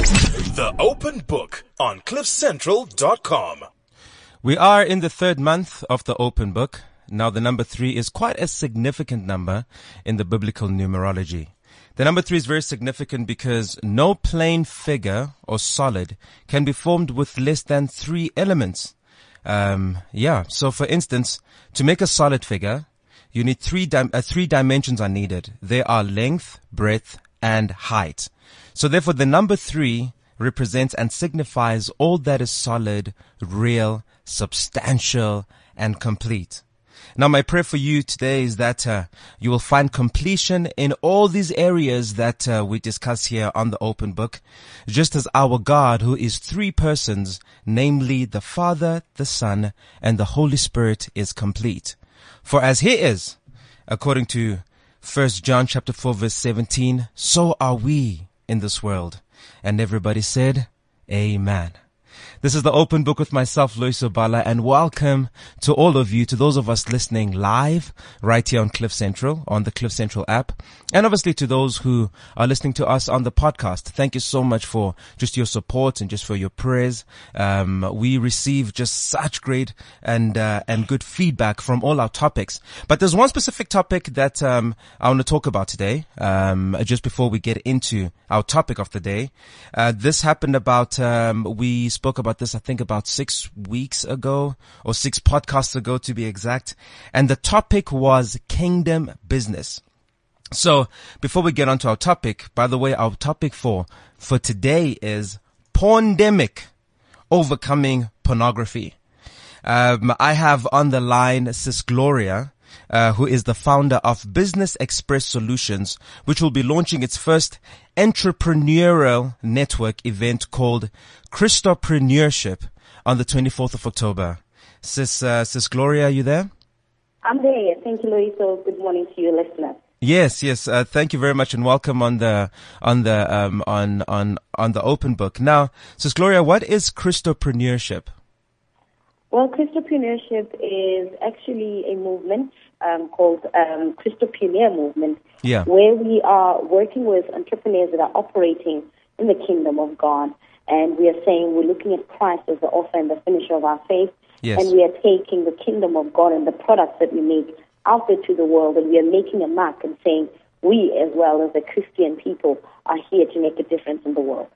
The Open Book on CliffCentral.com. We are in the third month of the open book. Now the number three is quite a significant number in the biblical numerology. The number three is very significant because no plane figure or solid can be formed with less than three elements. Um, yeah. So for instance, to make a solid figure, you need three, dim- uh, three dimensions are needed. They are length, breadth, and height. So therefore the number three represents and signifies all that is solid, real, substantial, and complete. Now, my prayer for you today is that uh, you will find completion in all these areas that uh, we discuss here on the open book, just as our God, who is three persons, namely the Father, the Son, and the Holy Spirit, is complete. For as He is, according to 1 John chapter 4 verse 17, so are we in this world. And everybody said, Amen. This is the open book with myself, Loyiso Bala, and welcome to all of you, to those of us listening live right here on Cliff Central, on the Cliff Central app, and obviously to those who are listening to us on the podcast. Thank you so much for just your support and just for your prayers. Um, we receive just such great and, uh, and good feedback from all our topics. But there's one specific topic that, um, I want to talk about today, um, just before we get into our topic of the day. Uh, this happened about, um, we spoke about this, I think about six weeks ago or six podcasts ago to be exact. And the topic was kingdom business. So before we get onto our topic, by the way, our topic for, for today is Porndemic, overcoming pornography. Um, I have on the line Sis Gloria, uh, who is the founder of Business Express Solutions, which will be launching its first entrepreneurial network event called Christopreneurship on the 24th of October. Sis, uh, Sis Gloria, are you there? I'm there. Thank you, Loyiso. So good morning to you, listeners. Yes, yes. Uh, thank you very much and welcome on the, on the, um, on, on, on the open book. Now, Sis Gloria, what is Christopreneurship? Well, Christopreneurship is actually a movement um, called um, Christopreneur Movement, Yeah. where we are working with entrepreneurs that are operating in the kingdom of God. And we are saying we're looking at Christ as the author and the finisher of our faith. Yes. And we are taking the kingdom of God and the products that we make out there to the world, and we are making a mark and saying we, as well as the Christian people, are here to make a difference in the world.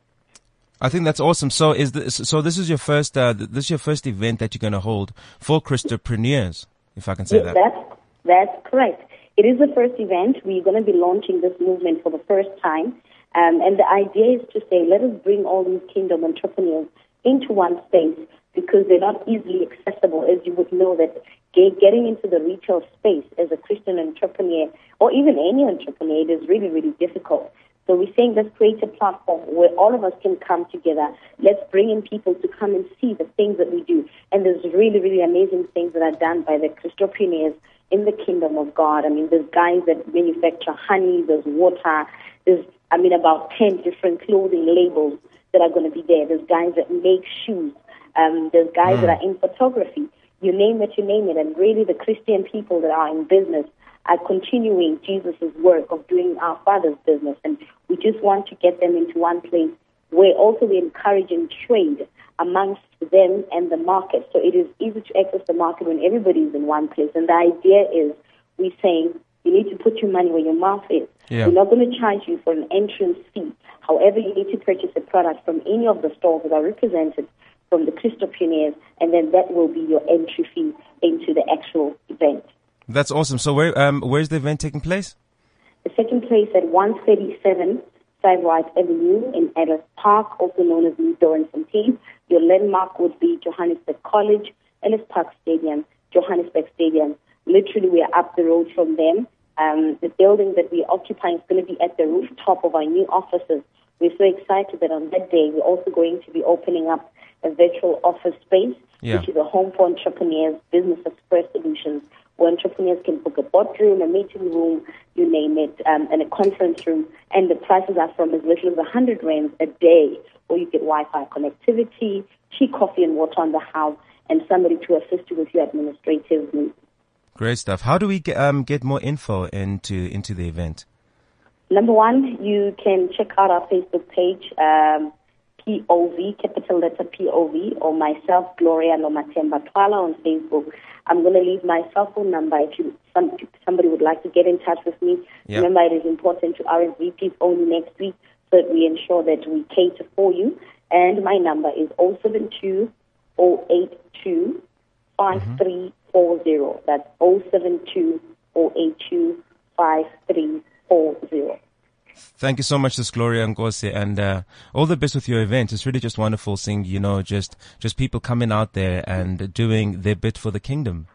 I think that's awesome. So is this, so this is your first, uh, this is your first event that you're going to hold for Christopreneurs, if I can say Yes, that. That's, that's correct. It is the first event. We're going to be launching this movement for the first time. Um, and the idea is to say, let us bring all these kingdom entrepreneurs into one space because they're not easily accessible. As you would know that getting into the retail space as a Christian entrepreneur or even any entrepreneur, is really, really difficult. So we're saying let's create a platform where all of us can come together. Let's bring in people to come and see the things that we do. And there's really, really amazing things that are done by the Christopreneurs in the kingdom of God. I mean, there's guys that manufacture honey, there's water, there's, I mean, about 10 different clothing labels that are going to be there. There's guys that make shoes. Um, there's guys that are in photography. You name it, you name it. And really, the Christian people that are in business are continuing Jesus' work of doing our Father's business. And we just want to get them into one place where also we're encouraging trade amongst them and the market. So it is easy to access the market when everybody is in one place. And the idea is we're saying you need to put your money where your mouth is. Yeah. We're not going to charge you for an entrance fee. However, you need to purchase a product from any of the stores that are represented from the Christopreneurs, and then that will be your entry fee into the actual event. That's awesome. So where, um, where's the event taking place? The second place at 137 Sivewright Avenue in Ellis Park, also known as New Doornfontein. Your landmark would be Johannesburg College, Ellis Park Stadium, Johannesburg Stadium. Literally, we are up the road from them. Um, the building that we're occupying is going to be at the rooftop of our new offices. We're so excited that on that day, we're also going to be opening up a virtual office space, Yeah. which is a home for entrepreneurs, business express solutions, where entrepreneurs can book a boardroom, a meeting room, you name it, um, and a conference room. And the prices are from as little as 100 rands a day, where you get Wi-Fi connectivity, tea, coffee, and water on the house, and somebody to assist you with your administrative needs. Great stuff. How do we get, um, get more info into, into the event? Number one, you can check out our Facebook page. Um, POV, capital letter POV, or myself, Gloria Lomatemba Twala on Facebook. I'm going to leave my cell phone number if you some, somebody would like to get in touch with me. Yep. Remember, it is important to RSVP only next week so that we ensure that we cater for you. And my number is 072 082 5340. Mm-hmm. That's 072 082 5340. Thank you so much, Sis Gloria Nkosi, and uh, all the best with your event. It's really just wonderful seeing, you know, just just people coming out there and doing their bit for the kingdom,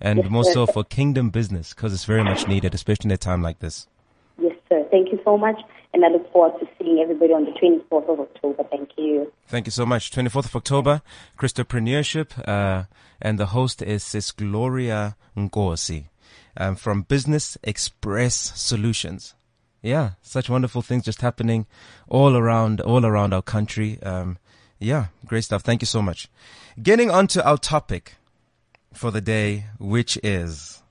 and Yes, more sir. so for kingdom business, because it's very much needed, especially in a time like this. Yes, sir. Thank you so much. And I look forward to seeing everybody on the 24th of October. Thank you. Thank you so much. 24th of October, Christopreneurship, uh, and the host is Sis Gloria Nkosi um, from Business Express Solutions. Yeah, such wonderful things just happening all around, all around our country. Um, yeah, great stuff. Thank you so much. Getting on to our topic for the day, which is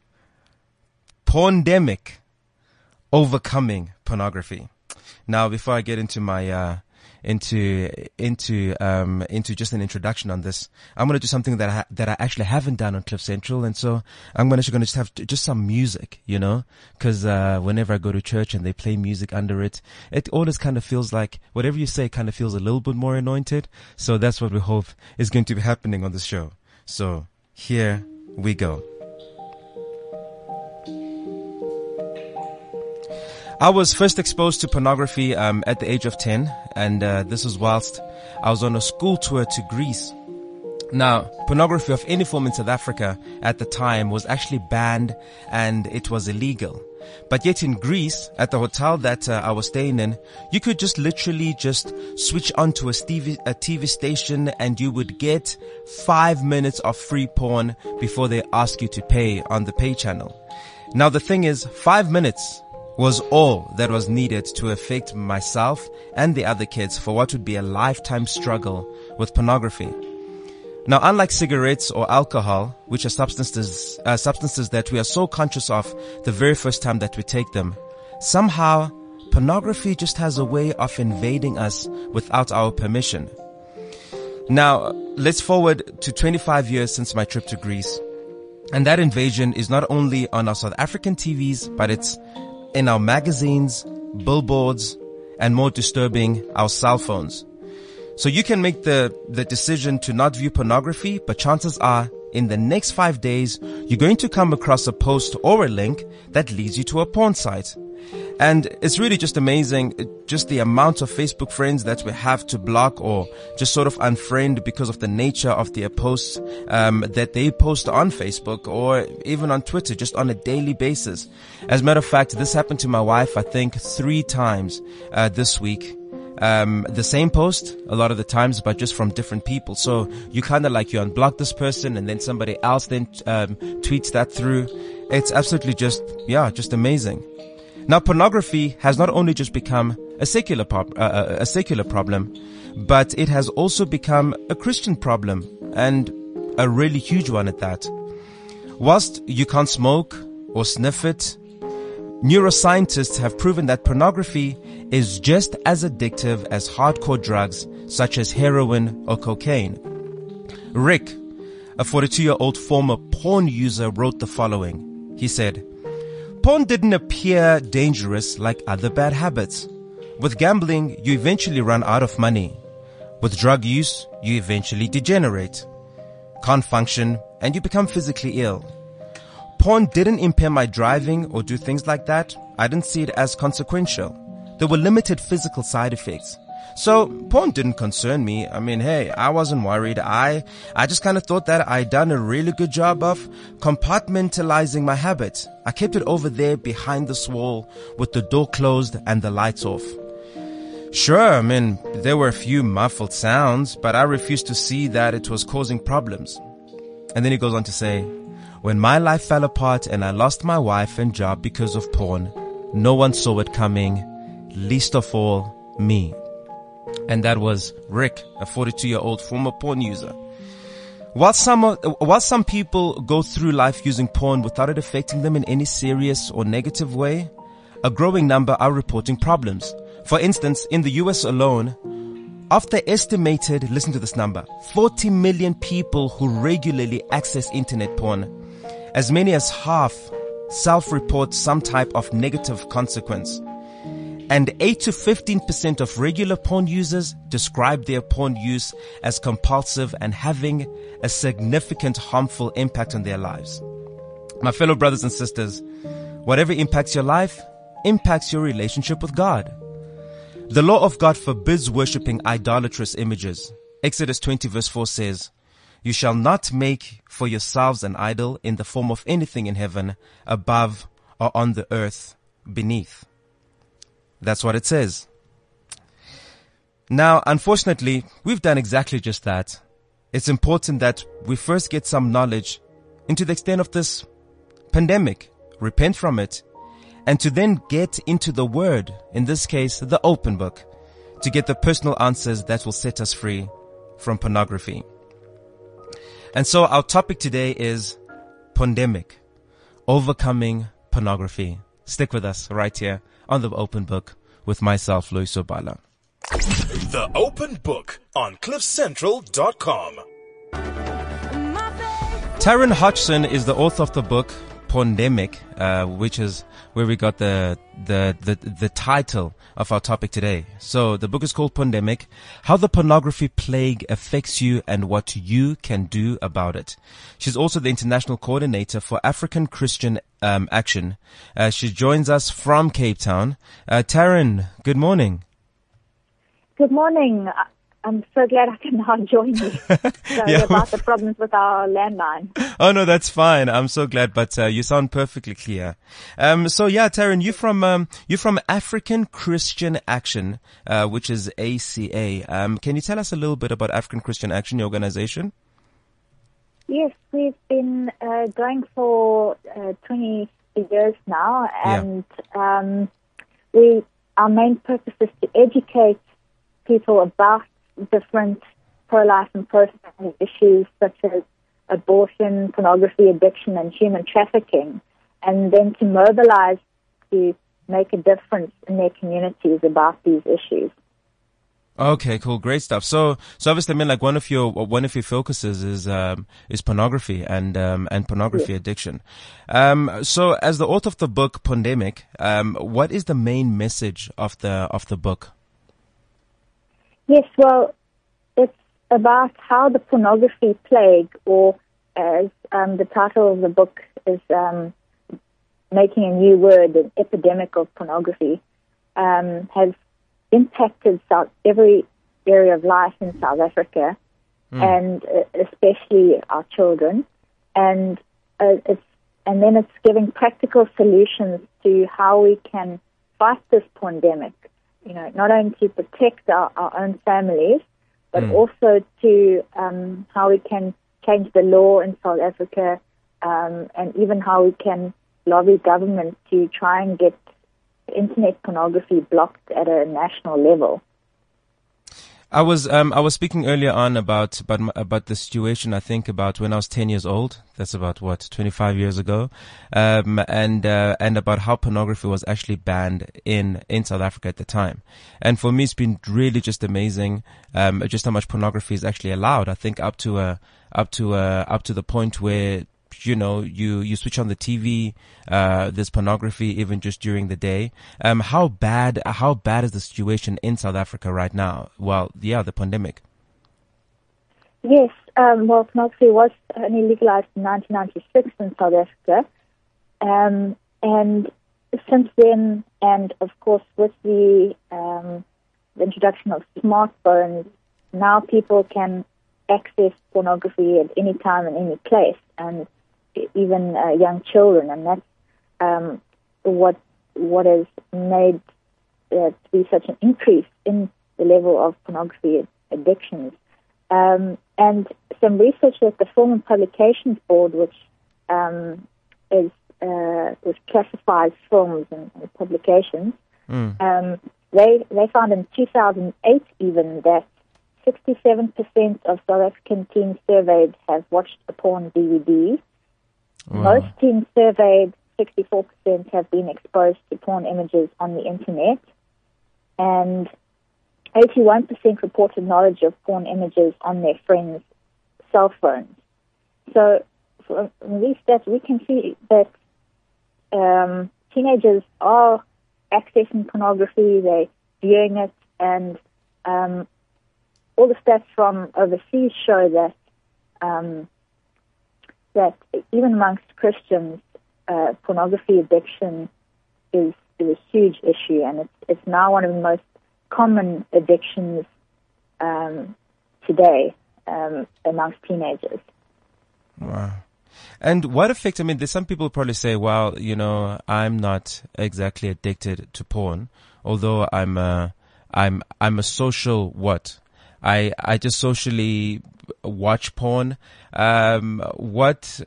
Porndemic overcoming pornography. Now, before I get into my uh, into into um, into just an introduction on this, I'm going to do something that I, that I actually haven't done on Cliff Central, and so I'm going to just have just some music, you know, because uh, whenever I go to church and they play music under it, it always kind of feels like whatever you say kind of feels a little bit more anointed. So that's what we hope is going to be happening on the show. So here we go. I was first exposed to pornography um, at the age of 10, and uh, this was whilst I was on a school tour to Greece. Now, pornography of any form in South Africa at the time was actually banned and it was illegal. But yet in Greece, at the hotel that uh, I was staying in, you could just literally just switch onto a TV, a TV station and you would get five minutes of free porn before they ask you to pay on the pay channel. Now the thing is, five minutes was all that was needed to affect myself and the other kids for what would be a lifetime struggle with pornography. Now, unlike cigarettes or alcohol, which are substances, uh, substances that we are so conscious of the very first time that we take them, somehow pornography just has a way of invading us without our permission. Now, let's forward to 25 years since my trip to Greece. And that invasion is not only on our South African TVs, but it's in our magazines, billboards, and more disturbing, our cell phones. So you can make the, the decision to not view pornography, but chances are in the next five days, you're going to come across a post or a link that leads you to a porn site. And it's really just amazing, just the amount of Facebook friends that we have to block or just sort of unfriend because of the nature of their posts um, that they post on Facebook or even on Twitter, just on a daily basis. As a matter of fact, this happened to my wife, I think, three times uh, this week um, the same post a lot of the times, but just from different people. So you kind of like you unblock this person and then somebody else then um, tweets that through. It's absolutely just, yeah, just amazing. Now pornography has not only just become a secular, prob- uh, uh, a secular problem, but it has also become a Christian problem and a really huge one at that. Whilst you can't smoke or sniff it, Neuroscientists have proven that pornography is just as addictive as hardcore drugs such as heroin or cocaine. Rick, a 42 year old former porn user, wrote the following. He said, Porn didn't appear dangerous like other bad habits. With gambling, you eventually run out of money. With drug use, you eventually degenerate, can't function, and you become physically ill. Porn didn't impair my driving or do things like that. I didn't see it as consequential. There were limited physical side effects. So porn didn't concern me. I mean, hey, I wasn't worried. I, I just kind of thought that I'd done a really good job of compartmentalizing my habit. I kept it over there behind this wall with the door closed and the lights off. Sure, I mean, there were a few muffled sounds, but I refused to see that it was causing problems. And then he goes on to say, when my life fell apart and I lost my wife and job because of porn, no one saw it coming, least of all me. And that was Rick, a 42 year old former porn user. While some, uh, while some people go through life using porn without it affecting them in any serious or negative way, a growing number are reporting problems. For instance, in the US alone, Of the estimated, listen to this number, 40 million people who regularly access internet porn, as many as half self-report some type of negative consequence. And 8 to 15% of regular porn users describe their porn use as compulsive and having a significant harmful impact on their lives. My fellow brothers and sisters, whatever impacts your life impacts your relationship with God. The law of God forbids worshipping idolatrous images. Exodus 20 verse 4 says, You shall not make for yourselves an idol in the form of anything in heaven, above, or on the earth, beneath. That's what it says. Now, unfortunately, we've done exactly just that. It's important that we first get some knowledge into the extent of this pandemic, repent from it, and to then get into the word, in this case, the open book, to get the personal answers that will set us free from pornography. And so our topic today is Porndemic, overcoming pornography. Stick with us right here on the open book with myself, Loyiso Bala. The Open Book on CliffCentral.com. Taryn Hodgson is the author of the book Porndemic, uh, which is where we got the, the, the, the title of our topic today. So the book is called Porndemic, How the Pornography Plague Affects You and What You Can Do About It. She's also the international coordinator for African Christian um, Action. Uh, she joins us from Cape Town. Uh, Taryn, good morning. Good morning. I'm so glad I can now join you. Sorry Yeah. about the problems with our landline. Oh no, that's fine. I'm so glad, but uh, you sound perfectly clear. Um, so yeah, Taryn, you from um, you from African Christian Action, uh, which is ACA. Um, can you tell us a little bit about African Christian Action, your organization? Yes, we've been uh, going for uh, 20 years now, Yeah. and um, we our main purpose is to educate people about different pro-life and pro-family issues such as abortion, pornography addiction, and human trafficking, and then to mobilize to make a difference in their communities about these issues. Okay, cool, great stuff. So, so obviously, I mean, like one of your one of your focuses is um, is pornography and um, and pornography addiction. Um, so, as the author of the book Porndemic, um, what is the main message of the of the book? Yes, well, it's about how the pornography plague, or as um, the title of the book is um, making a new word, an epidemic of pornography, um, has impacted South, every area of life in South Africa, and uh, especially our children. And uh, it's and then it's giving practical solutions to how we can fight this pandemic. You know, not only to protect our, our own families, but also to um, how we can change the law in South Africa, um, and even how we can lobby government to try and get internet pornography blocked at a national level. I was um I was speaking earlier on about about about the situation I think about when I was 10 years old. That's about what 25 years ago. Um and uh, and about how pornography was actually banned in in South Africa at the time. And for me it's been really just amazing um just how much pornography is actually allowed I think up to uh up to uh up to the point where you know, you, you switch on the TV, uh, there's pornography even just during the day. Um, how bad, how bad is the situation in South Africa right now? Well, yeah, the pandemic. Yes, um, well, pornography was only legalized in 1996 in South Africa. Um, and since then, and of course, with the, um, the introduction of smartphones, now people can access pornography at any time and any place, and even uh, young children. And that's um, what what has made uh, to be such an increase in the level of pornography addictions. Um, and some research that the Film and Publications Board, which um, is uh, which classifies films and, and publications, um, they they found in 2008 even that 67% of South African teens surveyed have watched a porn DVD. Most teens surveyed, 64% have been exposed to porn images on the internet, and 81% reported knowledge of porn images on their friends' cell phones. So from these stats, we can see that um, teenagers are accessing pornography, they're viewing it, and um, all the stats from overseas show that um, that even amongst Christians, uh, pornography addiction is, is a huge issue, and it's it's now one of the most common addictions um, today um, amongst teenagers. Wow. And what effect? I mean, there's some people probably say, "Well, you know, I'm not exactly addicted to porn, although I'm a, I'm, I'm a social what? I, I just socially watch porn. Um, what?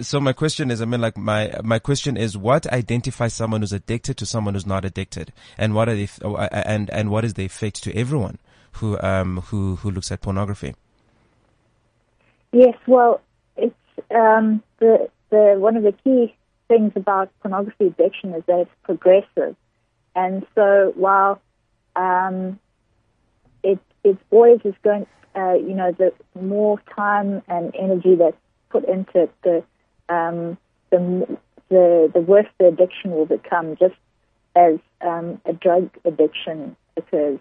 So my question is, I mean, like my my question is, what identifies someone who's addicted to someone who's not addicted, and what are they, and and what is the effect to everyone who um who who looks at pornography? Yes, well, it's um, the the one of the key things about pornography addiction is that it's progressive, and so while um, it it always is going, uh, you know, the more time and energy that's put into it, the um, the the the worse the addiction will become, just as um, a drug addiction occurs.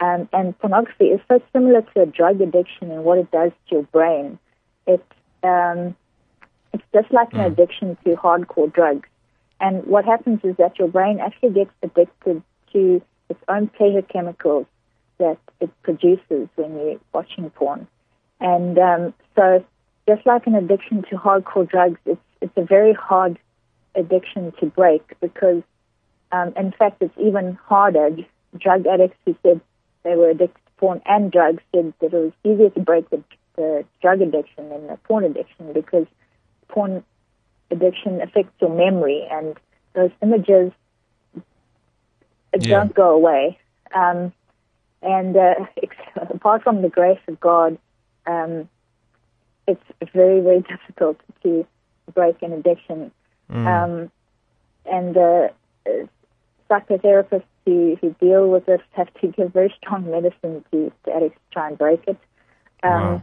Um, and pornography is so similar to a drug addiction in what it does to your brain. It um, it's just like an addiction to hardcore drugs. And what happens is that your brain actually gets addicted to its own pleasure chemicals that it produces when you're watching porn. And um, so, just like an addiction to hardcore drugs, it's it's a very hard addiction to break because, um, in fact, it's even harder. Drug addicts who said they were addicted to porn and drugs said that it was easier to break the, the drug addiction than the porn addiction because porn addiction affects your memory and those images Yeah. don't go away. Um, and uh, apart from the grace of God, um, it's very, very difficult to break an addiction. Um, and uh, psychotherapists who, who deal with this have to give very strong medicine to, to addicts to try and break it. Um, Wow.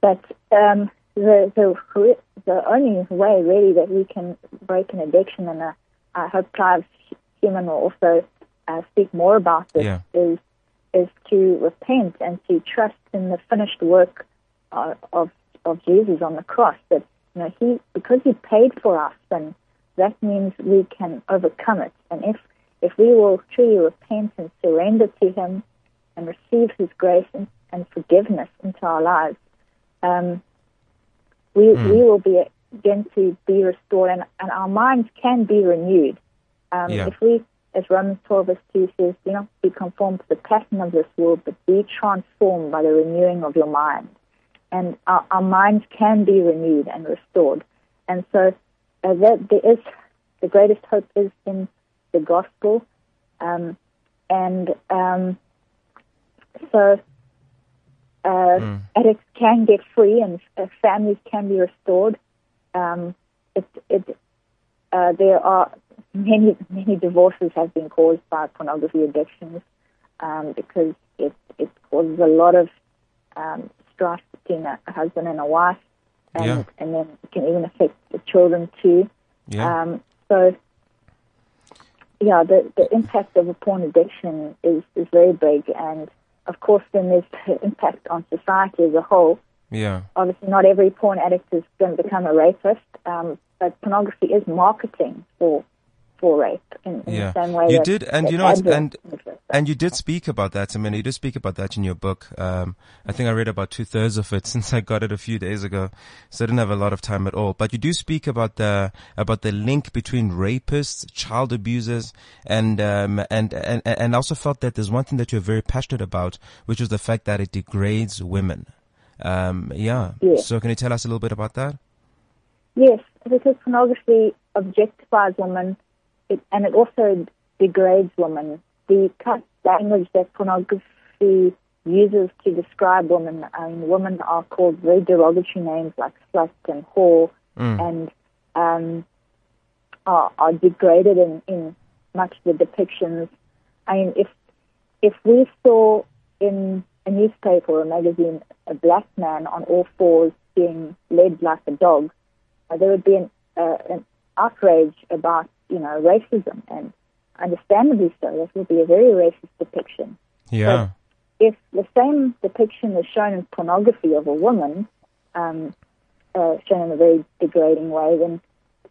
But um, the, the the only way really that we can break an addiction, and uh, I hope Clive Human will also uh, speak more about this, Yeah. is is to repent and to trust in the finished work uh, of of Jesus on the cross. That you know he because he paid for our sin, that means we can overcome it. And if if we will truly repent and surrender to Him and receive His grace and, and forgiveness into our lives, um, we we will be again to be restored, and, and our minds can be renewed. Um, Yeah. If we, as Romans 12 verse 2 says, do not be conformed to the pattern of this world, but be transformed by the renewing of your mind. And our, our minds can be renewed and restored. And so uh, that there is the greatest hope is in the gospel. Um, and um, so uh, addicts can get free and uh, families can be restored. Um, it, it, uh, there are many many divorces have been caused by pornography addictions um, because it it causes a lot of um, strife between a, a husband and a wife, and Yeah. and then it can even affect the children too. Yeah. Um, so, yeah, the, the impact of a porn addiction is, is very big. And of course, then there's the impact on society as a whole. yeah. Obviously, not every porn addict is going to become a rapist, um, but pornography is marketing for for rape in, in Yeah. the same way You that, did, and you know, and- And you did speak about that. I mean, you did speak about that in your book. Um, I think I read about two thirds of it since I got it a few days ago, so I didn't have a lot of time at all. But you do speak about the about the link between rapists, child abusers, and um, and and and also felt that there's one thing that you're very passionate about, which is the fact that it degrades women. Um, yeah. Yeah. So can you tell us a little bit about that? Yes, because pornography objectifies women, it, and it also degrades women. The kind of language that pornography uses to describe women, I mean, women are called very derogatory names like slut and whore, and um, are, are degraded in, in much of the depictions. I mean, if if we saw in a newspaper or a magazine a black man on all fours being led like a dog, uh, there would be an, uh, an outrage about you know racism, and understandably so. This would be a very racist depiction. Yeah. If the same depiction is shown in pornography of a woman, um, uh, shown in a very degrading way, then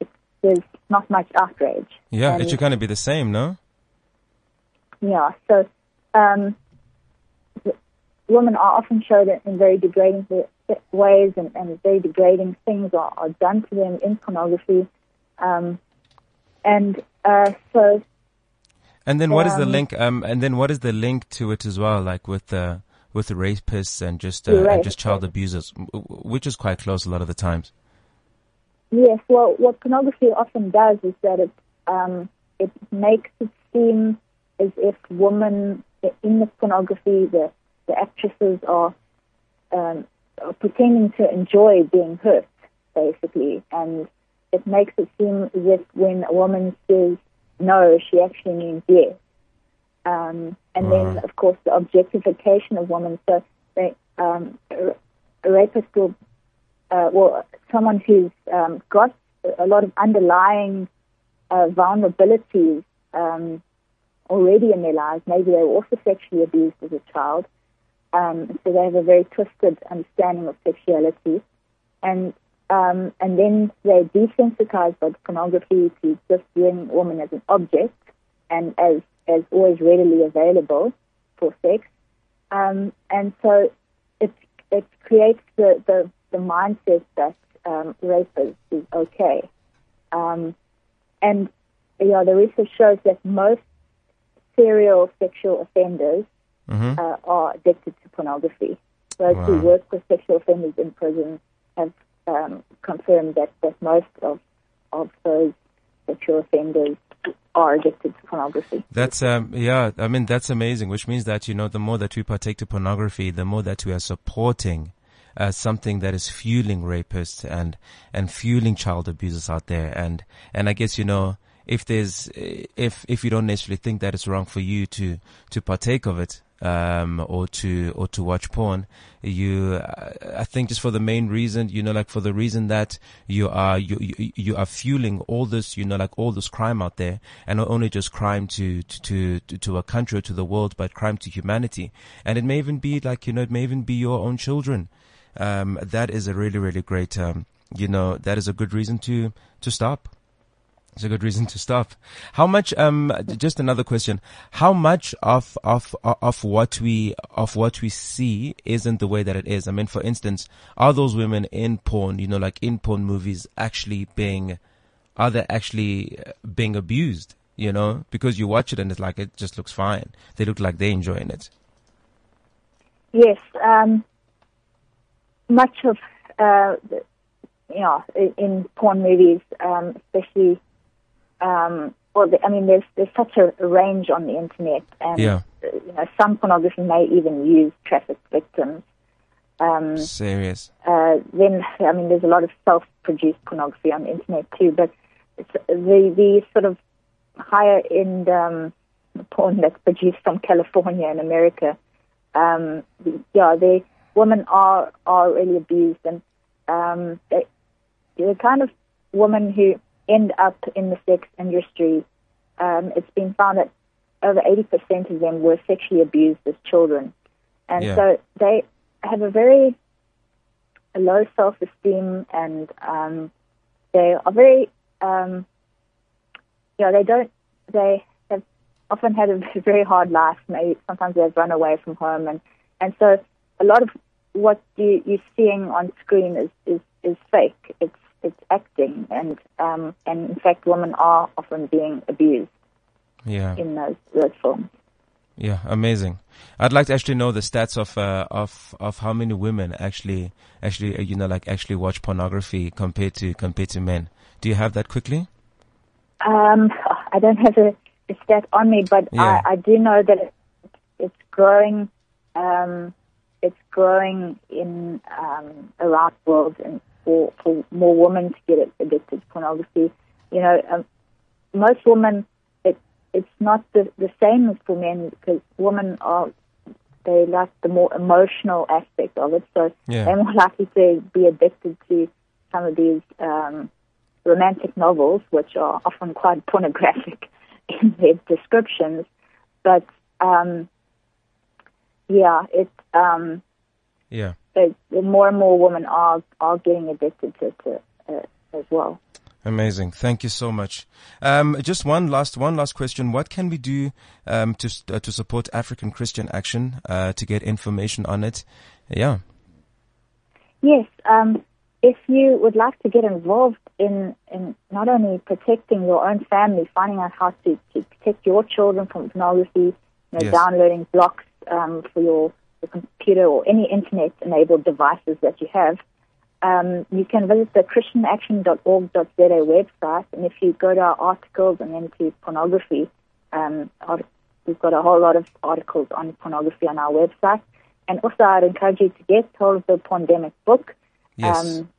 it, there's not much outrage. Yeah, And- it should kind of be the same, no? yeah, so um, women are often showed in- in very degrading ways, and, and very degrading things are, are done to them in pornography. Um, and uh, so, And then what is the Um, link? Um, and then what is the link to it as well? Like with the with rapists and just uh, and just child abusers, which is quite close a lot of the times. yes, well, what pornography often does is that it um, it makes it seem as if women in the pornography, the the actresses are, um, are pretending to enjoy being hurt, basically, and it makes it seem as if when a woman says no, she actually means yes. Um, and then, of course, the objectification of women. So, um, a a rapist will, uh, well, someone who's um, got a lot of underlying uh, vulnerabilities um, already in their lives. Maybe they were also sexually abused as a child. Um, so they have a very twisted understanding of sexuality. And um, and then they're desensitized by pornography to just viewing women as an object and as as always readily available for sex. Um, and so it it creates the, the, the mindset that um, rape is, is okay. Um, and yeah, the research shows that most serial sexual offenders hmm uh, are addicted to pornography. Those who Wow. work with sexual offenders in prison have um, confirmed that, that most of, of those sexual offenders are addicted to pornography. That's um yeah, I mean that's amazing, which means that you know the more that we partake to pornography, the more that we are supporting uh, something that is fueling rapists and and fueling child abusers out there, and and I guess you know if there's if if you don't necessarily think that it's wrong for you to to partake of it um or to or to watch porn you uh, i think just for the main reason you know like for the reason that you are you you, are fueling all this you know like all this crime out there and not only just crime to to to to a country or to the world but crime to humanity. And it may even be like you know it may even be your own children. Um that is a really really great um you know that is a good reason to to stop it's a good reason to stop. How much? Um, just another question. How much of of of what we of what we see isn't the way that it is? I mean, for instance, are those women in porn, you know, like in porn movies, actually being, are they actually uh, being abused? You know, because you watch it and it's like it just looks fine. They look like they're enjoying it. Yes, um, much of uh, you know in porn movies, um, especially. Um, well, the, I mean, there's there's such a range on the internet, and Yeah. you know, some pornography may even use trafficked victims. Um, Serious. uh, then, I mean, there's a lot of self-produced pornography on the internet too. But it's the the sort of higher end um, porn that's produced from California and America, um, the, yeah, the women are are really abused, and um, they, the kind of women who end up in the sex industry. Um, it's been found that over 80% of them were sexually abused as children, and Yeah. so they have a very low self-esteem, and um, they are very, um, you know, they don't, they have often had a very hard life. Maybe sometimes they've run away from home, and and so a lot of what you, you're seeing on screen is, is, is fake. It's it's acting, and um, and in fact, women are often being abused Yeah. in those those films. Yeah, amazing. I'd like to actually know the stats of uh, of of how many women actually actually uh, you know like actually watch pornography compared to compared to men. Do you have that quickly? Um, I don't have a, a stat on me, but Yeah. I, I do know that it, it's growing. Um, it's growing in um, around the world, and for, for more women to get addicted to pornography. You know, um, most women, it, it's not the, the same as for men because women are they like the more emotional aspect of it, so Yeah. they're more likely to be addicted to some of these um, romantic novels, which are often quite pornographic in their descriptions. But um, yeah, it um, Yeah. It, more and more women are are getting addicted to it uh, as well. Amazing. Thank you so much. Um, just one last, one last question. What can we do, um, to, uh, to support African Christian Action, uh, to get information on it? Yeah. Yes, um, if you would like to get involved in, in not only protecting your own family, finding out how to, to protect your children from pornography, you know, Yes. downloading blocks um, for your, your computer or any internet-enabled devices that you have, um, you can visit the christianaction.org.za website, and if you go to our articles and then to pornography, um, we've got a whole lot of articles on pornography on our website. And also, I'd encourage you to get hold of the Porndemic book, Yes. um,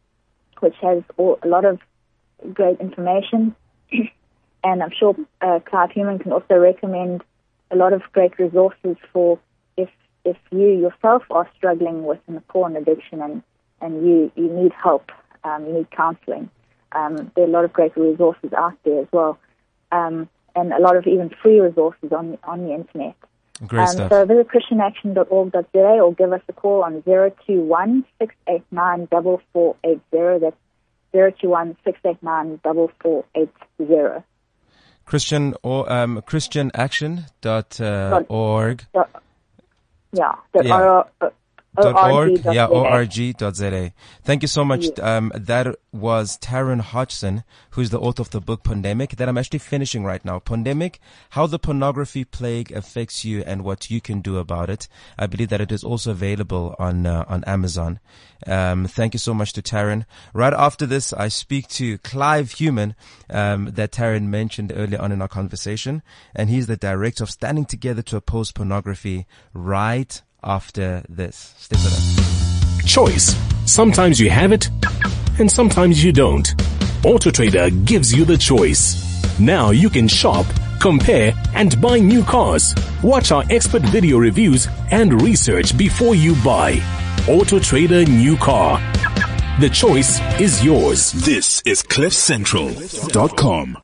which has all, a lot of great information. and I'm sure uh, Clive Human can also recommend a lot of great resources for if you yourself are struggling with an porn addiction and and you you need help, um, you need counselling. Um, there are a lot of great resources out there as well, um, and a lot of even free resources on on the internet. Great Um, stuff. so visit christianaction.org.za or give us a call on 021 689 4480. That's 021 689 4480. Christian or, um, christianaction dot, uh, Dot- org. Yeah. The Yeah. R- Dot org, yeah, ZA. org dot za. Thank you so much. Um, that was Taryn Hodgson, who's the author of the book Porndemic that I'm actually finishing right now. Porndemic, how the pornography plague affects you and what you can do about it. I believe that it is also available on, uh, on Amazon. Um, thank you so much to Taryn. Right after this, I speak to Clive Human, um, that Taryn mentioned earlier on in our conversation. And he's the director of Standing Together to Oppose Pornography right after this. Stick with us. Choice. Sometimes you have it, and sometimes you don't. AutoTrader gives you the choice. Now you can shop, compare, and buy new cars. Watch our expert video reviews and research before you buy. AutoTrader New Car. The choice is yours. This is CliffCentral.com.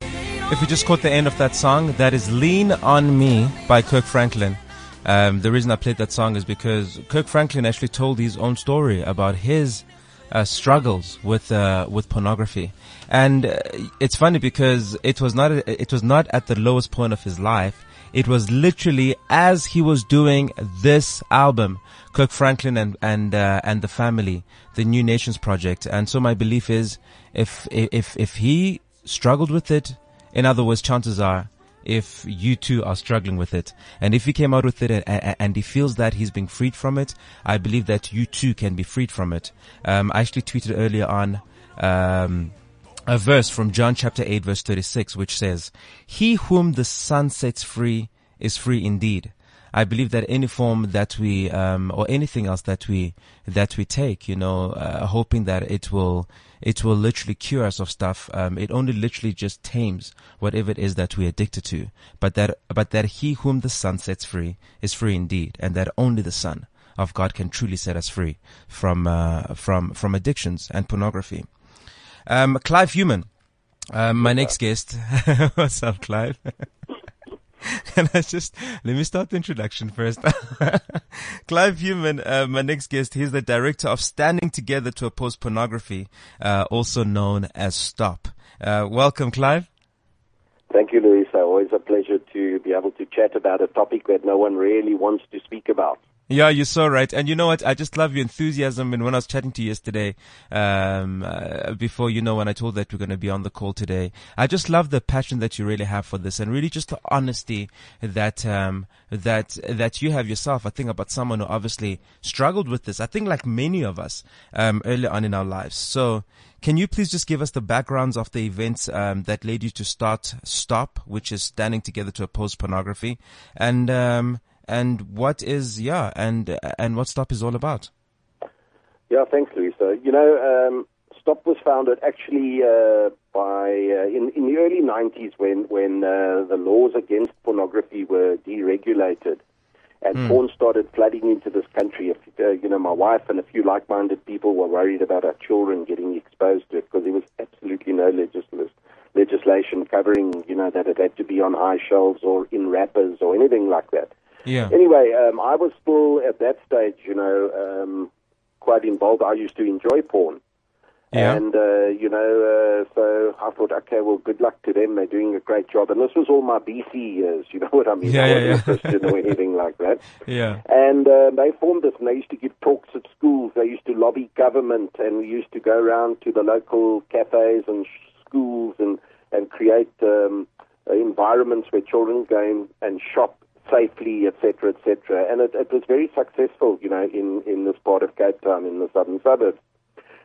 If you just caught the end of that song, that is Lean on Me by Kirk Franklin. Um, the reason I played that song is because Kirk Franklin actually told his own story about his uh, struggles with uh, with pornography, and uh, it's funny because it was not it was not at the lowest point of his life. It was literally as he was doing this album, Kirk Franklin and and uh, and the family, the New Nations Project. And so my belief is, if if if he struggled with it, in other words, chances are if you too are struggling with it. And if he came out with it and, he feels that he's being freed from it, I believe that you too can be freed from it. Um, I actually tweeted earlier on, um, a verse from John chapter 8 verse 36 which says, He whom the Son sets free is free indeed. I believe that any form that we, um, or anything else that we, that we take, you know, uh, hoping that it will, it will literally cure us of stuff. Um, it only literally just tames whatever it is that we're addicted to. But that, but that he whom the Son sets free is free indeed, and that only the Son of God can truly set us free from, uh, from, from addictions and pornography. Um, Clive Human, um, my next guest. What's up, Clive? and I just let me start the introduction first. Clive Human, uh, my next guest, he's the director of Standing Together to Oppose Pornography, uh, also known as STOP. Uh, welcome, Clive. Thank you, Loyiso. Always a pleasure to be able to chat about a topic that no one really wants to speak about. Yeah, you're so right. And you know what? I just love your enthusiasm. And when I was chatting to you yesterday, um, uh, before, you know, when I told that we're going to be on the call today, I just love the passion that you really have for this and really just the honesty that, um, that, that you have yourself. I think about someone who obviously struggled with this. I think like many of us, um, early on in our lives. So, can you please just give us the backgrounds of the events um, that led you to start STOP, which is standing together to oppose pornography, and um, and what is yeah, and and what STOP is all about? Yeah, thanks, Loyiso. You know, um, Stop was founded actually uh, by uh, in in the early '90s when when uh, the laws against pornography were deregulated, and Hmm. porn started flooding into this country. Uh, you know, my wife and a few like-minded people were worried about our children getting exposed to it because there was absolutely no legisl- legislation covering, you know, that it had to be on high shelves or in wrappers or anything like that. Yeah. Anyway, um, I was still at that stage, you know, um, quite involved. I used to enjoy porn. Yeah. And, uh, you know, uh, so I thought, okay, well, good luck to them. They're doing a great job. And this was all my BC years, you know what I mean? Yeah, I yeah, wasn't yeah. Christian or anything like that. Yeah. And uh, they formed this, and they used to give talks at schools. They used to lobby government, and we used to go around to the local cafes and sh- schools and, and create um, environments where children go in and shop safely, etc., etc. And it, it was very successful, you know, in, in this part of Cape Town, in the southern suburbs.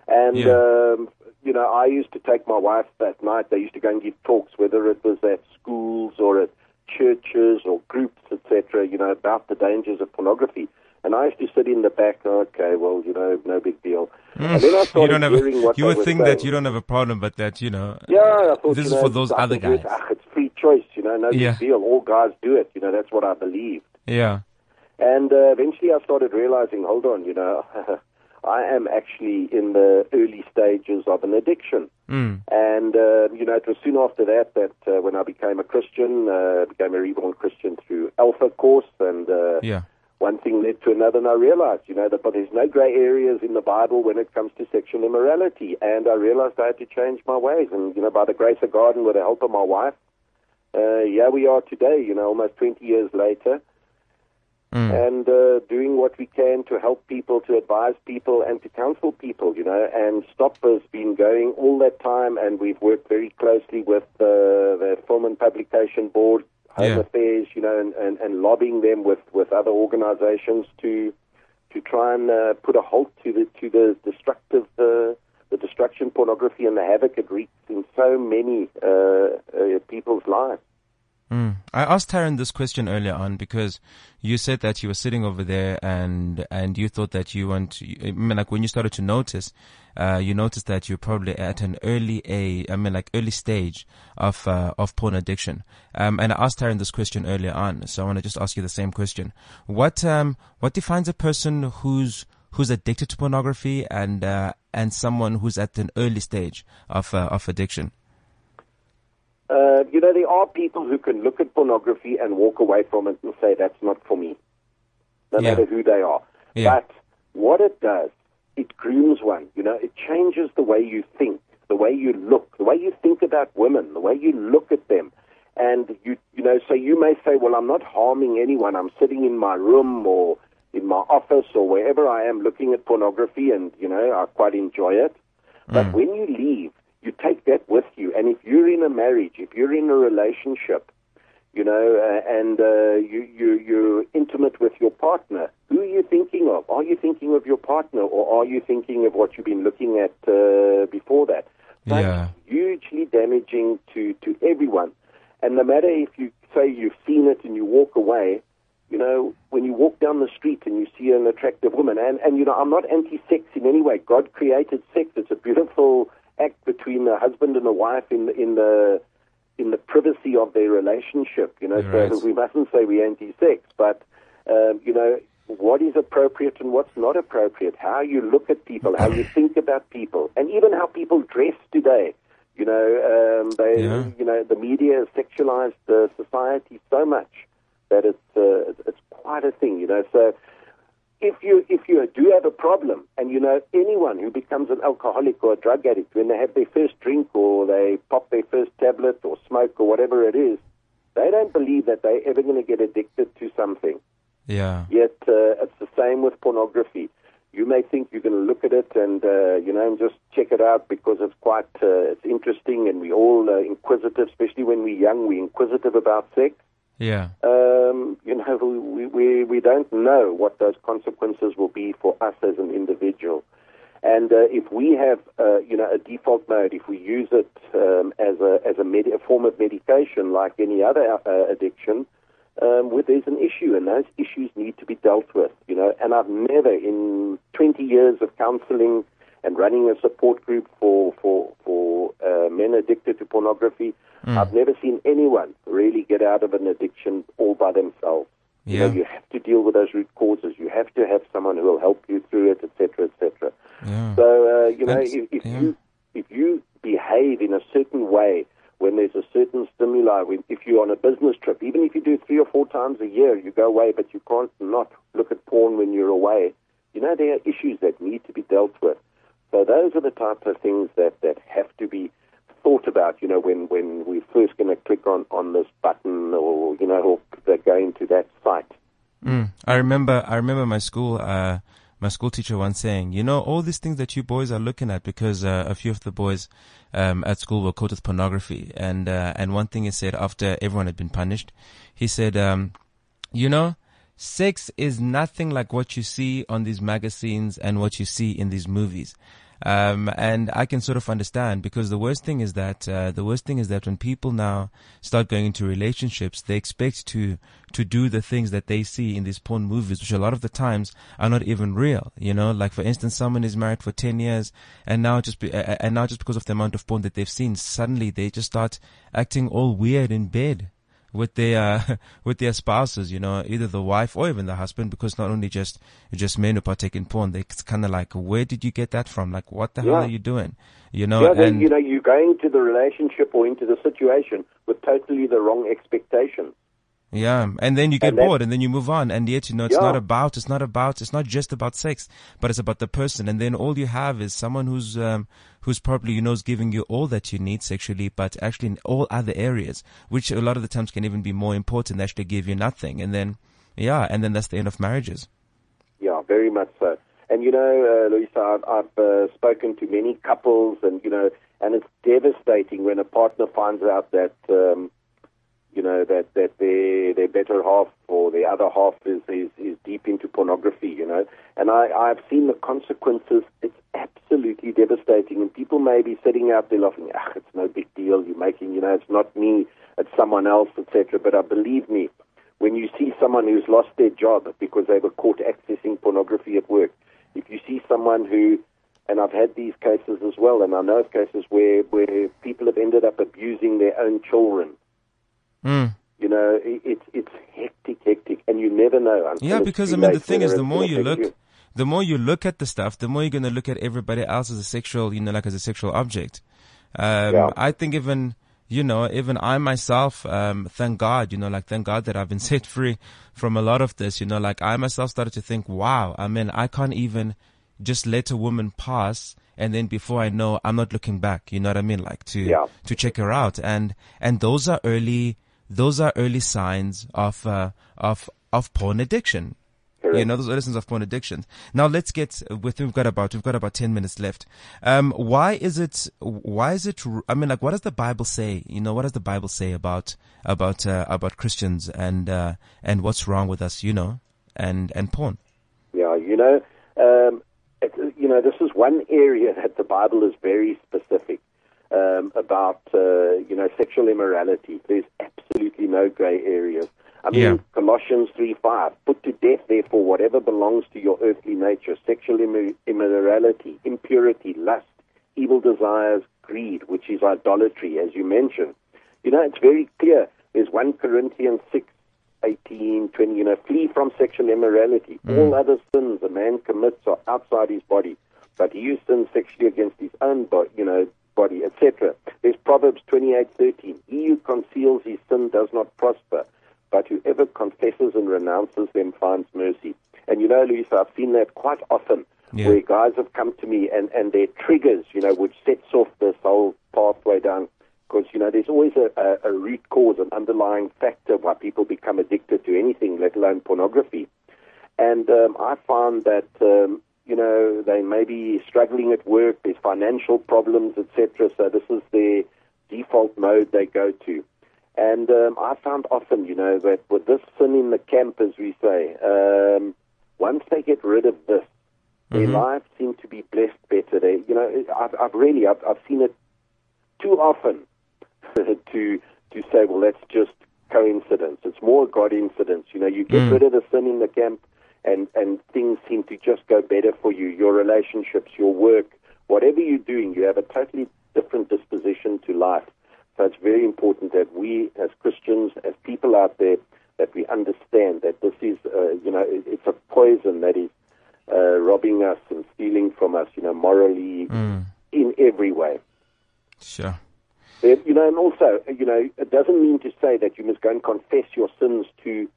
And, Yeah. um, you know, I used to take my wife that night. They used to go and give talks, whether it was at schools or at churches or groups, etc., you know, about the dangers of pornography. And I used to sit in the back, okay, well, you know, no big deal. And then I You started don't have. hearing what you would think saying. that you don't have a problem, but that you know. Yeah, I thought, This you is know, for those other guys. "Ah, it's free choice, you know, no Yeah. big deal. All guys do it, you know, that's what I believed. Yeah. And uh, eventually I started realizing, hold on, you know, I am actually in the early stages of an addiction. Mm. And, uh, you know, it was soon after that that uh, when I became a Christian, uh, became a reborn Christian through Alpha course, and uh, Yeah. One thing led to another, and I realized, you know, that but there's no gray areas in the Bible when it comes to sexual immorality. And I realized I had to change my ways. And, you know, by the grace of God and with the help of my wife, uh, here we are today, you know, almost 20 years later Mm. and uh, doing what we can to help people, to advise people, and to counsel people, you know. And STOP has been going all that time, and we've worked very closely with uh, the Film and Publication Board, Home Yeah. Affairs, you know, and, and, and lobbying them with, with other organizations to to try and uh, put a halt to the to the destructive uh, the destruction, pornography, and the havoc it wreaks in so many uh, uh, people's lives. Mm. I asked Taryn this question earlier on because you said that you were sitting over there and and you thought that you weren't. I mean, like when you started to notice, uh, you noticed that you're probably at an early a, I mean, like early stage of uh, of porn addiction. Um, and I asked Taryn this question earlier on, so I want to just ask you the same question. What um what defines a person who's who's addicted to pornography and uh, and someone who's at an early stage of uh, of addiction? Uh, you know, there are people who can look at pornography and walk away from it and say, that's not for me, no Yeah. matter who they are. Yeah. But what it does, it grooms one. You know, it changes the way you think, the way you look, the way you think about women, the way you look at them. And you, you know, so you may say, well, I'm not harming anyone. I'm sitting in my room or in my office or wherever I am looking at pornography and, you know, I quite enjoy it. But when you leave, you take that with you. And if you're in a marriage, if you're in a relationship, you know, uh, and uh, you, you, you're intimate with your partner, who are you thinking of? Are you thinking of your partner or are you thinking of what you've been looking at uh, before that? That's Yeah. hugely damaging to, to everyone. And no matter if you say you've seen it and you walk away, you know, when you walk down the street and you see an attractive woman, and, and you know, I'm not anti sex in any way. God created sex. It's a beautiful act between a husband and a wife in in the in the privacy of their relationship. You know, so we mustn't say we're anti-sex, but um, you know what is appropriate and what's not appropriate. How you look at people, how you think about people, and even how people dress today. You know, um, they, Yeah. you know, the media has sexualized the society so much that it's uh, it's quite a thing. You know, so if you if you do have a problem, and you know anyone who becomes an alcoholic or a drug addict when they have their first drink or they pop their first tablet or smoke or whatever it is, they don't believe that they're ever going to get addicted to something. Yeah. Yet uh, it's the same with pornography. You may think you're going to look at it and uh, you know and just check it out because it's quite uh, it's interesting, and we all uh, inquisitive, especially when we're young. We're inquisitive about sex Yeah. um, you know, we, we, we don't know what those consequences will be for us as an individual. And uh, if we have, uh, you know, a default mode, if we use it um, as a as a, med- a form of medication like any other uh, addiction, um, there's an issue, and those issues need to be dealt with. You know, and I've never, in 20 years of counselling and running a support group for for for uh, men addicted to pornography. Mm. I've never seen anyone really get out of an addiction all by themselves. You Yeah. know, you have to deal with those root causes. You have to have someone who will help you through it, etc., etc. Yeah. So uh, you know, That's- if, if yeah. you if you behave in a certain way when there's a certain stimuli, when, if you're on a business trip, even if you do three or four times a year, you go away, but you can't not look at porn when you're away. You know, there are issues that need to be dealt with. So those are the types of things that, that have to be thought about, you know, when, when we're first going to click on, on this button or, you know, or going to that site. Mm. I remember, I remember my school, uh, my school teacher once saying, you know, all these things that you boys are looking at, because uh, a few of the boys um, at school were caught with pornography, and uh, and one thing he said after everyone had been punished, he said, um, you know, sex is nothing like what you see on these magazines and what you see in these movies. Um, and I can sort of understand because the worst thing is that, uh, the worst thing is that when people now start going into relationships, they expect to, to do the things that they see in these porn movies, which a lot of the times are not even real. You know, like for instance, someone is married for 10 years and now just be, and now just because of the amount of porn that they've seen, suddenly they just start acting all weird in bed with their uh, with their spouses, you know, either the wife or even the husband, because not only just just men who partake in porn, they it's kind of like, where did you get that from? Like, what the hell are you doing? You know, yeah, and you know, you're going to the relationship or into the situation with totally the wrong expectations. Yeah, and then you get And bored, and then you move on, and yet you know it's Yeah. not about it's not about it's not just about sex, but it's about the person, and then all you have is someone who's um who's probably you know is giving you all that you need sexually, but actually in all other areas, which a lot of the times can even be more important, actually give you nothing, and then yeah, and then that's the end of marriages. Yeah, very much so. And you know, uh, Loyiso, I've, I've uh, spoken to many couples, and you know, and it's devastating when a partner finds out that um, you know that that their their better half or the other half is, is is deep into pornography. You know, and I I've seen the consequences. It's absolutely devastating, and people may be sitting out there laughing. Ah, it's no big deal. You're making, you know, it's not me, it's someone else, etc. But I believe me, when you see someone who's lost their job because they were caught accessing pornography at work, if you see someone who, and I've had these cases as well, and I know of cases where, where people have ended up abusing their own children. Mm. You know, it, it's it's hectic, hectic, and you never know. Yeah, because I mean, the thing is, the more you look, the more you look at the stuff, the more you're going to look at everybody else as a sexual, you know, like as a sexual object. Um, Yeah. I think even, you know, even I myself, um, thank God, you know, like thank God that I've been set free from a lot of this, you know, like I myself started to think, wow, I mean, I can't even just let a woman pass and then before I know, I'm not looking back, you know what I mean? Like to, Yeah. to check her out. And, and those are early, those are early signs of, uh, of, of porn addiction. Correct. You know, those are signs of porn addiction. Now let's get with, we've got about, we've got about 10 minutes left. Um, why is it, why is it, I mean, like, what does the Bible say? You know, what does the Bible say about, about, uh, about Christians and, uh, and what's wrong with us, you know, and, and porn? Yeah, you know, um, it, you know, this is one area that the Bible is very specific um, about. Uh, you know, sexual immorality. There's absolutely no gray areas. I mean, Yeah. Colossians three five. Put to death, therefore, whatever belongs to your earthly nature: sexual immor- immorality, impurity, lust, evil desires, greed, which is idolatry, as you mentioned. You know, it's very clear. There's one Corinthians six 18, 20, you know, flee from sexual immorality. All other sins a man commits are outside his body, but he who sins sexually against his own body, you know, body, etc. There's Proverbs 28, 13. He who conceals his sin does not prosper, but whoever confesses and renounces them finds mercy. And you know, Loyiso, I've seen that quite often Yeah. where guys have come to me and, and their triggers, you know, which sets off this whole pathway down because you know there's always a, a, a root cause, an underlying factor why people become addicted to anything, let alone pornography. And um, I found that um, you know they may be struggling at work, there's financial problems, etc. So this is their default mode they go to. And um, I found often, you know, that with this sin in the camp, as we say, um, once they get rid of this, their lives seem to be blessed better. They, you know, I've, I've really, I've, I've seen it too often to to say, well, that's just coincidence. It's more God incidence. You know, you get Mm. rid of the sin in the camp, and and things seem to just go better for you. Your relationships, your work, whatever you're doing, you have a totally different disposition to life. So it's very important that we, as Christians, as people out there, that we understand that this is, uh, you know, it, it's a poison that is uh, robbing us and stealing from us, you know, morally in every way. Sure. You know, and also, you know, it doesn't mean to say that you must go and confess your sins to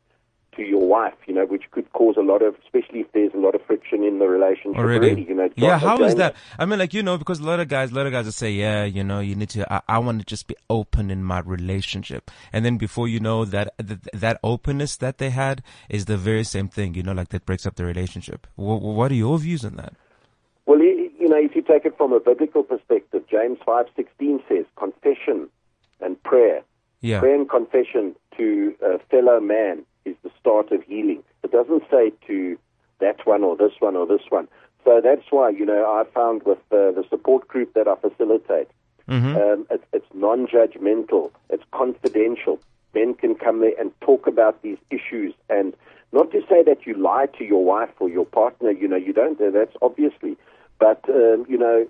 to your wife, you know, which could cause a lot of, especially if there's a lot of friction in the relationship already. you know, yeah, how is that? I mean, like, you know, because a lot of guys, a lot of guys will say, yeah, you know, you need to, I, I want to just be open in my relationship. And then before you know that, that, that openness that they had is the very same thing, you know, like that breaks up the relationship. What, what are your views on that? Well, you you know, if you take it from a biblical perspective, James five sixteen says confession and prayer. Yeah. Prayer and confession to a fellow man is the start of healing. It doesn't say to that one or this one or this one. So that's why, you know, I found with uh, the support group that I facilitate, um, it, it's non-judgmental, it's confidential. Men can come there and talk about these issues and not to say that you lie to your wife or your partner, you know, you don't, uh, that's obviously. But, um, you know,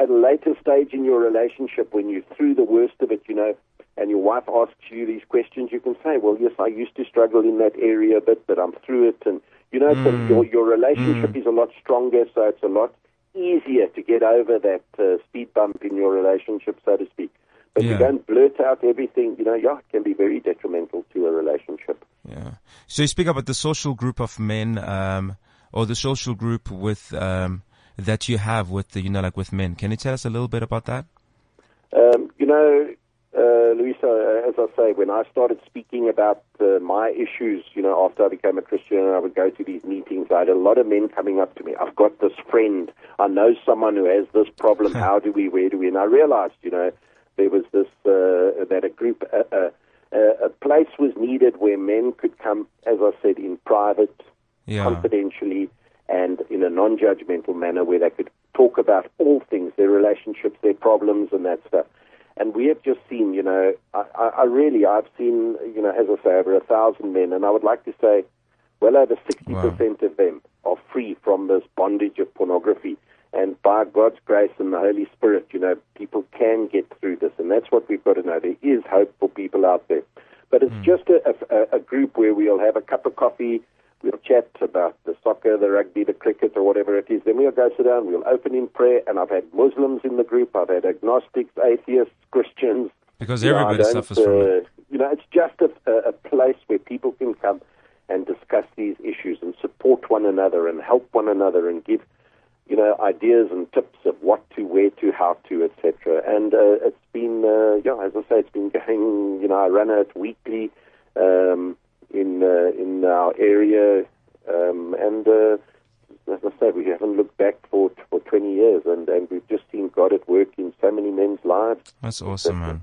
at a later stage in your relationship, when you're through the worst of it, you know, and your wife asks you these questions, you can say, well, yes, I used to struggle in that area a bit, but I'm through it. And, you know, so your, your relationship is a lot stronger, so it's a lot easier to get over that uh, speed bump in your relationship, so to speak. But Yeah. you don't blurt out everything, you know, yeah, it can be very detrimental to a relationship. Yeah. So you speak about the social group of men, um, or the social group with, um, that you have with the, you know, like with men. Can you tell us a little bit about that? Um, you know, uh, Loyiso, uh, as I say, when I started speaking about uh, my issues, you know, after I became a Christian and I would go to these meetings, I had a lot of men coming up to me. I've got this friend. I know someone who has this problem. How do we, where do we? And I realized, you know, there was this, uh, that a group, uh, uh, uh, a place was needed where men could come, as I said, in private, Yeah. confidentially and in a non-judgmental manner where they could talk about all things, their relationships, their problems and that stuff. And we have just seen, you know, I, I really, I've seen, you know, as I say, over a thousand men, and I would like to say, well over 60% of them are free from this bondage of pornography. And by God's grace and the Holy Spirit, you know, people can get through this. And that's what we've got to know. There is hope for people out there. But it's hmm. just a, a, a group where we'll have a cup of coffee, we'll chat about the soccer, the rugby, the cricket, or whatever it is. Then we'll go sit down, we'll open in prayer. And I've had Muslims in the group, I've had agnostics, atheists, Christians. Because You know, everybody suffers from it. uh, You know, it's just a, a, a place where people can come and discuss these issues and support one another and help one another and give, you know, ideas and tips of what to, where to, how to, etc. And uh, it's been, uh, yeah, as I say, it's been going. You know, I run it weekly um, in uh, in our area, um, and uh, as I say, we haven't looked back for for 20 years, and, and we've just seen God at work in so many men's lives. That's awesome, man.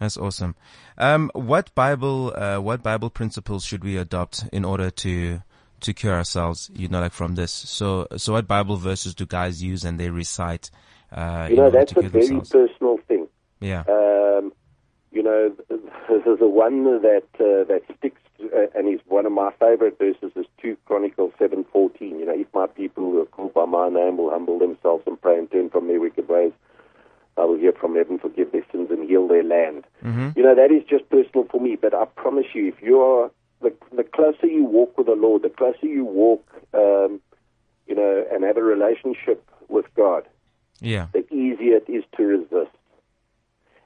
That's awesome. Um, what Bible, uh, what Bible principles should we adopt in order to to cure ourselves? You know, like from this. So, so what Bible verses do guys use and they recite? Uh, You know, that's a very themselves? personal thing. Yeah. Um, you know, there's a one that uh, that sticks, uh, and is one of my favorite verses is two Chronicles seven fourteen. You know, if my people who are called by my name will humble themselves and pray and turn from their wicked ways, I will hear from heaven, forgive their sins, and heal their land. You know, that is just personal for me. But I promise you, if you are the the closer you walk with the Lord, the closer you walk, um, you know, and have a relationship with God, Yeah. the easier it is to resist.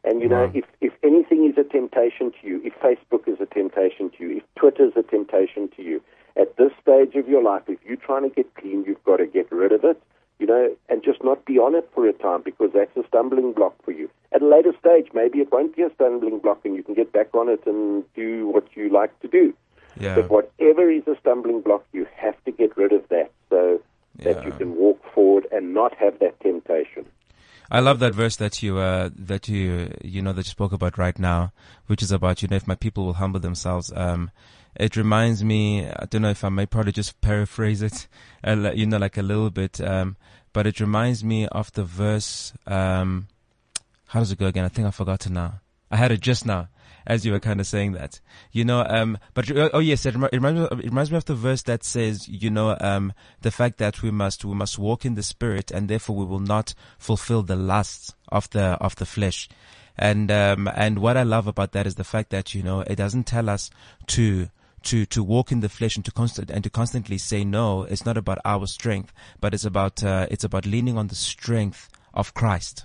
And you know, if if anything is a temptation to you, if Facebook is a temptation to you, if Twitter is a temptation to you, at this stage of your life, if you're trying to get clean, you've got to get rid of it, you know, and just not be on it for a time because that's a stumbling block for you. At a later stage, maybe it won't be a stumbling block and you can get back on it and do what you like to do. Yeah. But whatever is a stumbling block, you have to get rid of that so that you can walk forward and not have that temptation. I love that verse that you uh, that you you know that you spoke about right now, which is about you know if my people will humble themselves. Um, it reminds me. I don't know if I may probably just paraphrase it, you know, like a little bit. Um, but it reminds me of the verse. Um, how does it go again? I think I forgot it now. I had it just now, as you were kind of saying that, you know, um, but, oh yes, it, me, it reminds me of the verse that says, you know, um, the fact that we must, we must walk in the spirit and therefore we will not fulfill the lusts of the, of the flesh. And, um, and what I love about that is the fact that, you know, it doesn't tell us to, to, to walk in the flesh and to constant, and to constantly say no. It's not about our strength, but it's about, uh, it's about leaning on the strength of Christ.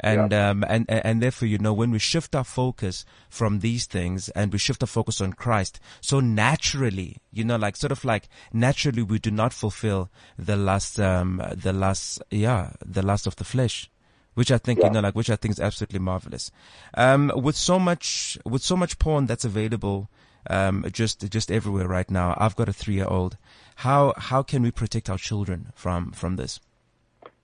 And, yeah. um, and, and and therefore, you know, when we shift our focus from these things and we shift our focus on Christ, so naturally, you know, like sort of like naturally we do not fulfill the last, um, the last, yeah, the last of the flesh. Which I think, Yeah. you know, like, which I think is absolutely marvelous. Um, with so much, with so much porn that's available, um, just, just everywhere right now. I've got a three year old. How, how can we protect our children from, from this?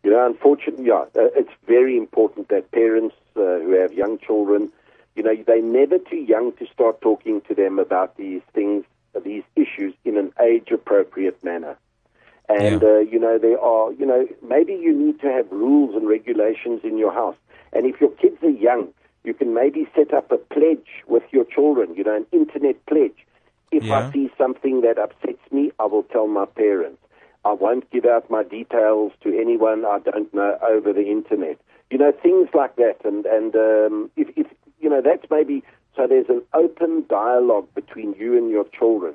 You know, unfortunately, yeah, uh, it's very important that parents uh, who have young children, you know, they're never too young to start talking to them about these things, these issues in an age-appropriate manner. And, Yeah. uh, you know, there are, you know, maybe you need to have rules and regulations in your house. And if your kids are young, you can maybe set up a pledge with your children, you know, an internet pledge. If Yeah. I see something that upsets me, I will tell my parents. I won't give out my details to anyone I don't know over the internet. You know, things like that. And, and um, if, if, you know, that's maybe, so there's an open dialogue between you and your children.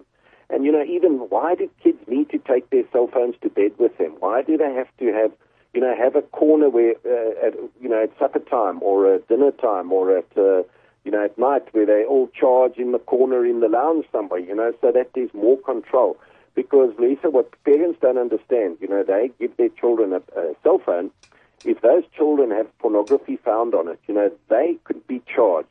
And, you know, even why do kids need to take their cell phones to bed with them? Why do they have to have, you know, have a corner where, uh, at, you know, at supper time or at dinner time or at, uh, you know, at night where they all charge in the corner in the lounge somewhere, you know, so that there's more control. Because, Loyiso, what parents don't understand, you know, they give their children a, a cell phone. If those children have pornography found on it, you know, they could be charged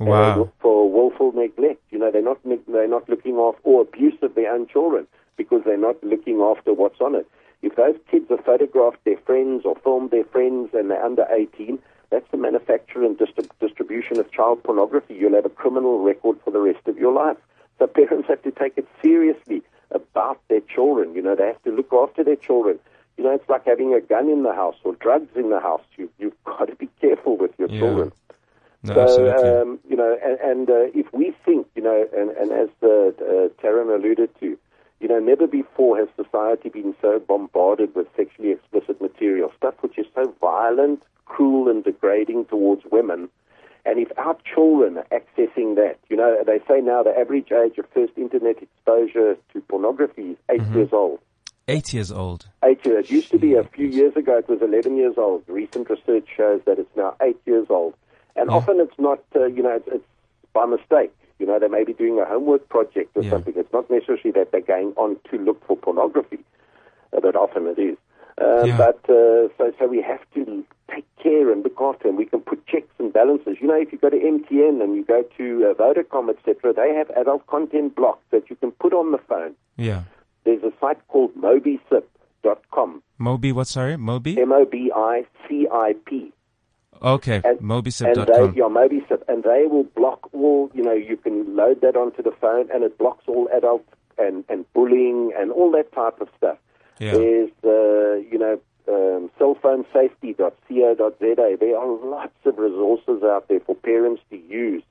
uh, for willful neglect. You know, they're not they're not looking after or abuse of their own children because they're not looking after what's on it. If those kids have photographed their friends or filmed their friends and they're under 18, that's the manufacture and distri- distribution of child pornography. You'll have a criminal record for the rest of your life. So parents have to take it seriously about their children. You know, they have to look after their children. You know, it's like having a gun in the house or drugs in the house. You, you've got to be careful with your Yeah. children. No, So, absolutely. um, you know, and, and uh, if we think, you know, and, and as uh, uh, Taryn alluded to, you know, never before has society been so bombarded with sexually explicit material, stuff which is so violent, cruel, and degrading towards women. And if our children are accessing that, you know, they say now the average age of first internet exposure to pornography is 8 Mm-hmm. years old. Eight years old. Eight years. It used to be a few years ago, it was 11 years old. Recent research shows that it's now eight years old. And Yeah. often it's not, uh, you know, it's, it's by mistake. You know, they may be doing a homework project or Yeah. something. It's not necessarily that they're going on to look for pornography, uh, but often it is. Um, Yeah. But uh, so, so we have to take care and look after them. We can put checks and balances. You know, if you go to MTN and you go to uh, Vodacom, etc., they have adult content blocks that you can put on the phone. Yeah. There's a site called mobicip.com. Moby, what, sorry? Moby? M O B I C I P. Okay. And, and they, yeah, Mobicip, and they will block all. You know, you can load that onto the phone, and it blocks all adult and and bullying and all that type of stuff. Yeah. There's uh, you know um, cellphonesafety.co.za. There are lots of resources out there for parents to use.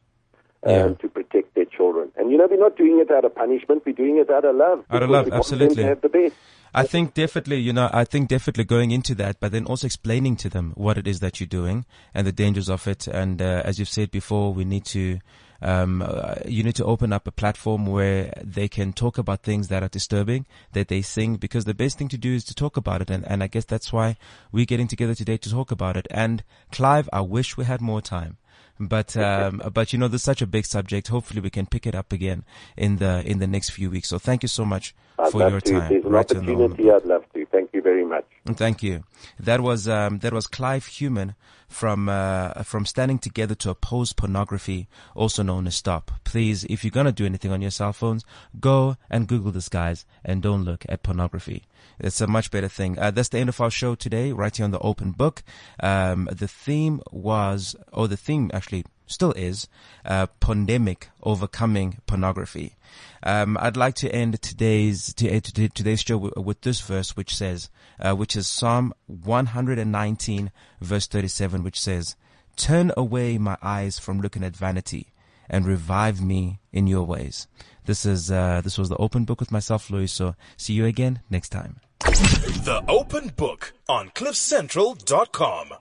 Um, Yeah. To protect their children, and you know we're not doing it out of punishment. We're doing it out of love. Out of love, absolutely. Have the best. I think definitely, you know, I think definitely going into that, but then also explaining to them what it is that you're doing and the dangers of it. And uh, as you've said before, we need to, um, uh, you need to open up a platform where they can talk about things that are disturbing, that they think, because the best thing to do is to talk about it. And, and I guess that's why we're getting together today to talk about it. And Clive, I wish we had more time. But um, but you know, there's such a big subject. Hopefully, we can pick it up again in the in the next few weeks. So thank you so much I'd for your time. An right opportunity, I'd love. Thank you very much. Thank you. That was um, that was Clive Human from uh, from standing together to oppose pornography, also known as STOP. Please, if you're gonna do anything on your cell phones, go and Google this, guys, and don't look at pornography. It's a much better thing. Uh, that's the end of our show today, right here on the Open Book. Um, the theme was, or the theme actually still is, uh, Porndemic overcoming pornography. Um, I'd like to end today's to, to- today's show with, with this verse, which says, uh, which is Psalm 119, verse 37, which says, "Turn away my eyes from looking at vanity, and revive me in your ways. This is, uh, this was the open book with myself, Louis. So see you again next time. The Open Book on CliffCentral.com.